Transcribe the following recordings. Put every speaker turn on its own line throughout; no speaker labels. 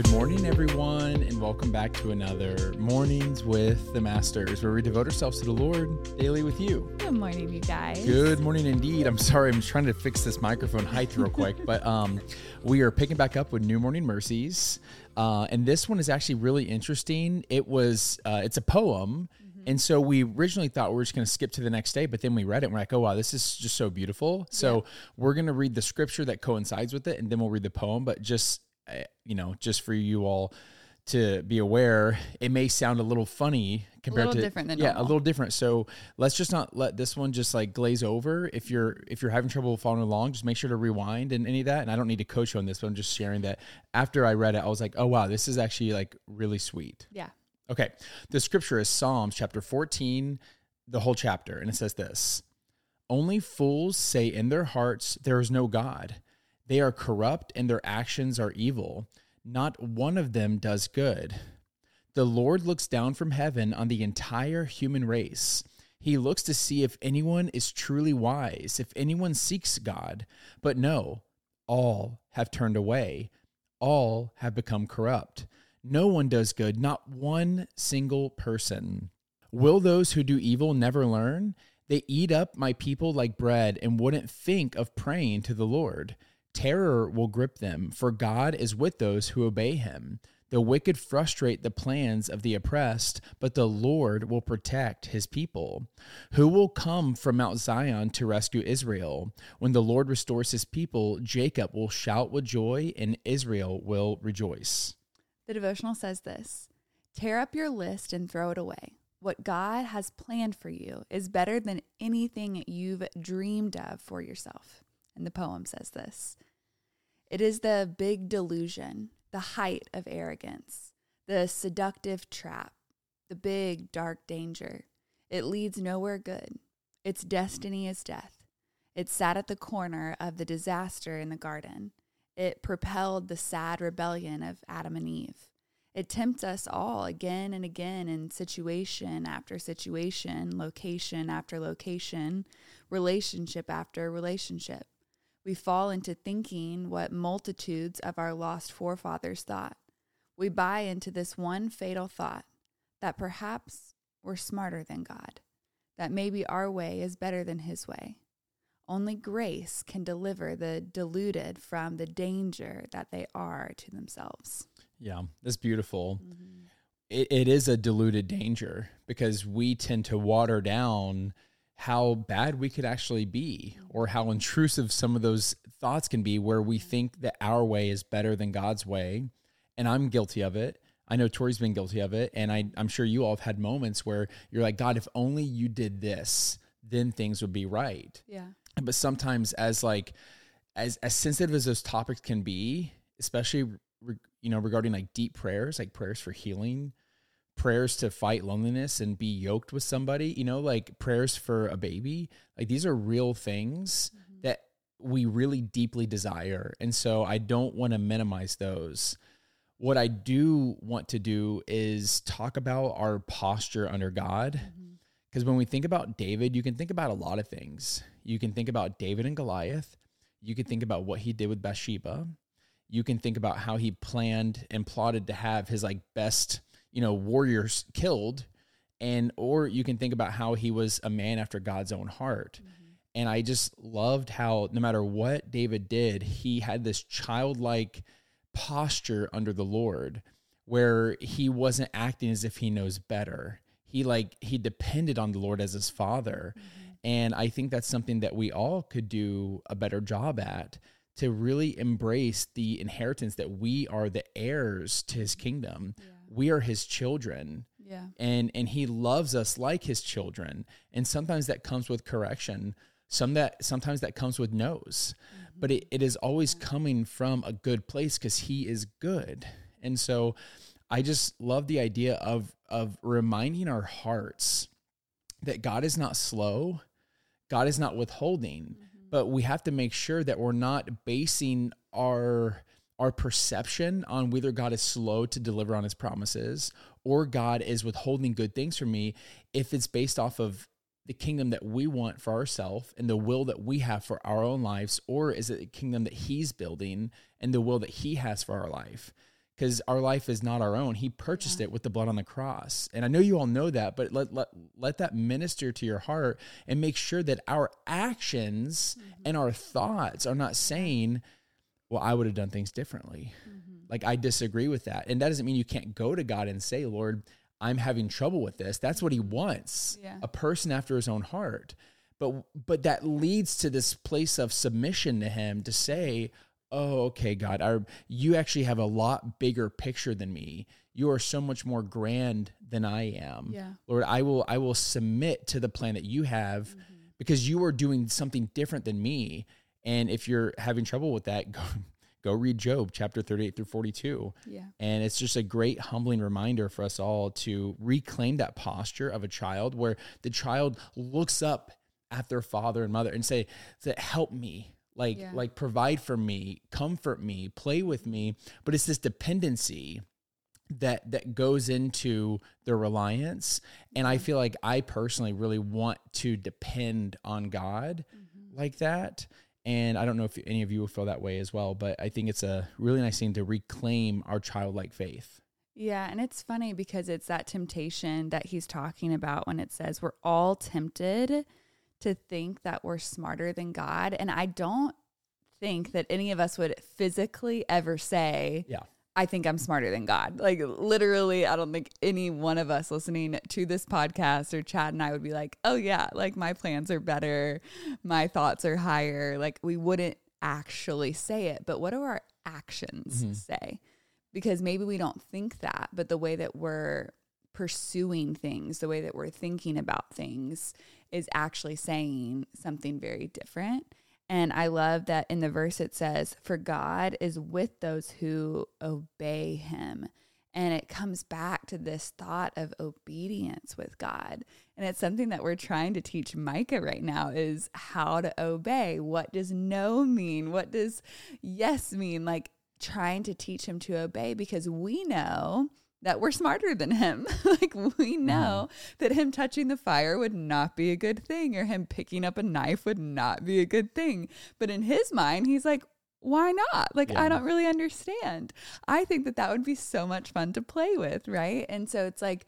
Good morning, everyone, and welcome back to another Mornings with the Masters, where we devote ourselves to the Lord daily with you.
Good morning, you guys.
Good morning, indeed. I'm sorry, I'm trying to fix this microphone height real quick, but um, we are picking back up with New Morning Mercies, uh, and this one is actually really interesting. It was, uh, it's a poem. And so we originally thought we were just going to skip to the next day, but then we read it and we're like, oh, wow, this is just so beautiful. So we're going to read the scripture that coincides with it and then we'll read the poem. But just, you know, just for you all to be aware, it may sound a little funny compared
little
to
different than
yeah, a little different. So let's just not let this one just like glaze over. If you're if you're having trouble following along, just make sure to rewind and any of that. And I don't need to coach you on this, but I'm just sharing that after I read it, I was like, oh wow, this is actually like really sweet.
Yeah.
Okay. The scripture is Psalms chapter 14, the whole chapter, and it says this Only fools say in their hearts, There is no God. They are corrupt and their actions are evil. Not one of them does good. The Lord looks down from heaven on the entire human race. He looks to see if anyone is truly wise, if anyone seeks God. But no, all have turned away. All have become corrupt. No one does good, not one single person. Will those who do evil never learn? They eat up my people like bread and wouldn't think of praying to the Lord. Terror will grip them, for God is with those who obey him. The wicked frustrate the plans of the oppressed, but the Lord will protect his people. Who will come from Mount Zion to rescue Israel? When the Lord restores his people, Jacob will shout with joy and Israel will rejoice.
The devotional says this Tear up your list and throw it away. What God has planned for you is better than anything you've dreamed of for yourself. And the poem says this It is the big delusion, the height of arrogance, the seductive trap, the big dark danger. It leads nowhere good. Its destiny is death. It sat at the corner of the disaster in the garden. It propelled the sad rebellion of Adam and Eve. It tempts us all again and again in situation after situation, location after location, relationship after relationship. We fall into thinking what multitudes of our lost forefathers thought. We buy into this one fatal thought that perhaps we're smarter than God, that maybe our way is better than His way. Only grace can deliver the deluded from the danger that they are to themselves.
Yeah, that's beautiful. Mm-hmm. It, it is a diluted danger because we tend to water down how bad we could actually be or how intrusive some of those thoughts can be where we think that our way is better than God's way. And I'm guilty of it. I know Tori's been guilty of it. And I, I'm sure you all have had moments where you're like, God, if only you did this, then things would be right
Yeah.
but sometimes as like as as sensitive as those topics can be especially re, you know regarding like deep prayers like prayers for healing prayers to fight loneliness and be yoked with somebody you know like prayers for a baby like these are real things mm-hmm. that we really deeply desire and so i don't want to minimize those what i do want to do is talk about our posture under god mm-hmm. because when we think about David, you can think about a lot of things. You can think about David and Goliath. You can think about what he did with Bathsheba. You can think about how he planned and plotted to have his like best, you know, warriors killed. And or you can think about how he was a man after God's own heart. Mm-hmm. And I just loved how no matter what David did, he had this childlike posture under the Lord where he wasn't acting as if he knows better. He like he depended on the Lord as his father. Mm-hmm. And I think that's something that we all could do a better job at to really embrace the inheritance that we are the heirs to his kingdom. We are his children.
Yeah.
and and he loves us like his children. And sometimes that comes with correction. Some that sometimes that comes with no's. Mm-hmm. But it, it is always coming from a good place because he is good. And so i just love the idea of of reminding our hearts that god is not slow. God is not withholding. Mm-hmm. But we have to make sure that we're not basing our our perception on whether God is slow to deliver on his promises or God is withholding good things from me if it's based off of the kingdom that we want for ourselves and the will that we have for our own lives or is it a kingdom that he's building and the will that he has for our life because our life is not our own. He purchased yeah. it with the blood on the cross. And I know you all know that, but let, let, let that minister to your heart and make sure that our actions mm-hmm. and our thoughts are not saying, well, I would have done things differently. Mm-hmm. Like, I disagree with that. And that doesn't mean you can't go to God and say, Lord, I'm having trouble with this. That's what he wants. Yeah. A person after his own heart. But but that leads to this place of submission to him to say, "Oh, okay, God, I, you actually have a lot bigger picture than me. You are so much more grand than I am. Yeah. Lord, I will I will submit to the plan that you have mm-hmm. because you are doing something different than me. And if you're having trouble with that, go go read Job chapter 38 through 42. Yeah. And it's just a great humbling reminder for us all to reclaim that posture of a child where the child looks up at their father and mother and say, say help me. Like, yeah. like provide for me, comfort me, play with me. But it's this dependency that that goes into their reliance and i feel like i personally really want to depend on god mm-hmm. like that and I don't know if any of you will feel that way as well, but I think it's a really nice thing to reclaim our childlike faith.
Yeah, and it's funny because it's that temptation that he's talking about when it says we're all tempted to think that we're smarter than God. And I don't think that any of us would physically ever say, Yeah. I think I'm smarter than God. Like literally, I don't think any one of us listening to this podcast or Chad and I would be like, "Oh yeah, like my plans are better, my thoughts are higher." Like we wouldn't actually say it, but what do our actions mm-hmm. say? Because maybe we don't think that, but the way that we're pursuing things, the way that we're thinking about things is actually saying something very different. And I love that in the verse it says, For God is with those who obey him. And it comes back to this thought of obedience with God. And it's something that we're trying to teach Micah right now is how to obey. What does no mean? What does yes mean? Like trying to teach him to obey because we know that we're smarter than him. like we know mm-hmm. that him touching the fire would not be a good thing or him picking up a knife would not be a good thing. But in his mind, he's like, why not? Like, yeah. I don't really understand. I think that that would be so much fun to play with, right? And so it's like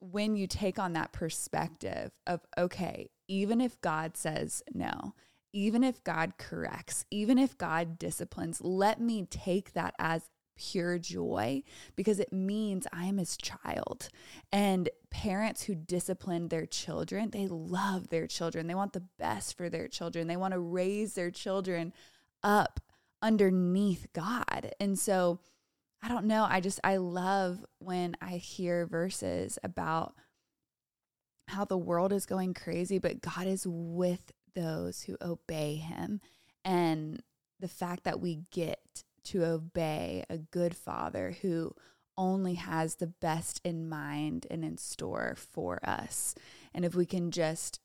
when you take on that perspective of, okay, even if God says no, even if God corrects, even if God disciplines, let me take that as pure joy because it means I am his child. And parents who discipline their children, they love their children. They want the best for their children. They want to raise their children up underneath God. And so I don't know, I just I love when I hear verses about how the world is going crazy, but God is with those who obey him. And the fact that we get to obey a good father who only has the best in mind and in store for us. And if we can just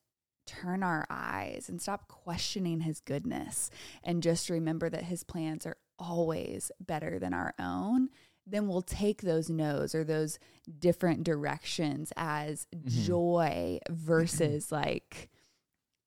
turn our eyes and stop questioning his goodness and just remember that his plans are always better than our own, then we'll take those no's or those different directions as mm-hmm. joy versus like,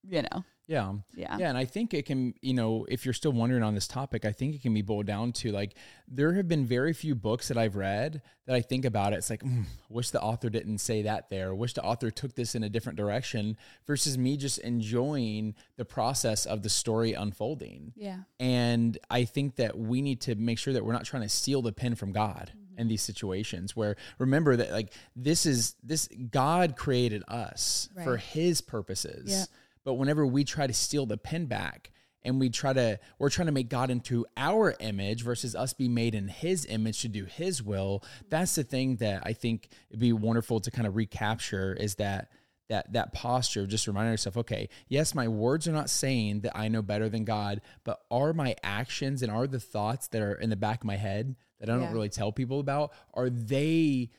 you know,
yeah. Yeah. Yeah. And I think it can, you know, if you're still wondering on this topic, I think it can be boiled down to like, there have been very few books that I've read that I think about it. It's like, mm, wish the author didn't say that there. Wish the author took this in a different direction versus me just enjoying the process of the story unfolding.
Yeah.
And I think that we need to make sure that we're not trying to steal the pen from God mm-hmm. in these situations where remember that like this is this God created us right. for his purposes. Yeah but whenever we try to steal the pen back and we try to, we're trying to make God into our image versus us be made in his image to do his will. That's the thing that I think it'd be wonderful to kind of recapture is that that that posture of just reminding yourself, okay, yes, my words are not saying that I know better than God, but are my actions and are the thoughts that are in the back of my head that I don't yeah. really tell people about, are they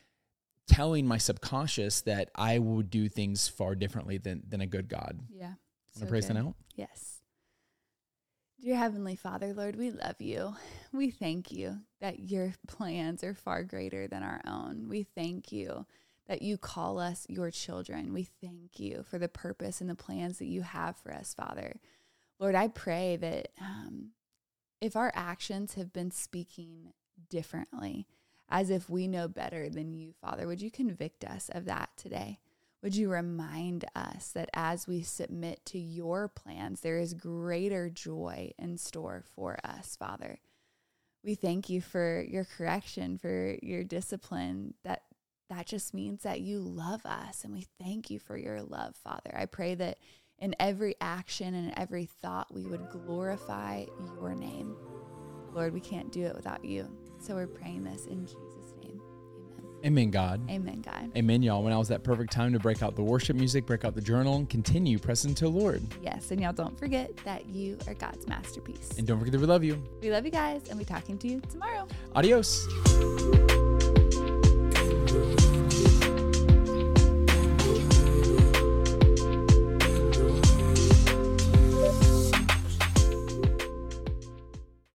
telling my subconscious that I would do things far differently than than a good God.
Yeah.
So praise the out?
Yes. Dear Heavenly Father, Lord, we love you. We thank you that your plans are far greater than our own. We thank you that you call us your children. We thank you for the purpose and the plans that you have for us, Father. Lord, I pray that um, if our actions have been speaking differently, as if we know better than you, Father. Would you convict us of that today? Would you remind us that as we submit to your plans, there is greater joy in store for us, Father? We thank you for your correction, for your discipline. That that just means that you love us, and we thank you for your love, Father. I pray that in every action and every thought, we would glorify your name. Lord, we can't do it without you. So we're praying this in Jesus' name.
Amen, Amen, God.
Amen, God.
Amen, y'all. When I was that perfect time to break out the worship music, break out the journal, and continue pressing to the Lord.
Yes, and y'all don't forget that you are God's masterpiece.
And don't forget that we love you.
We love you guys, and we be talking to you tomorrow.
Adios.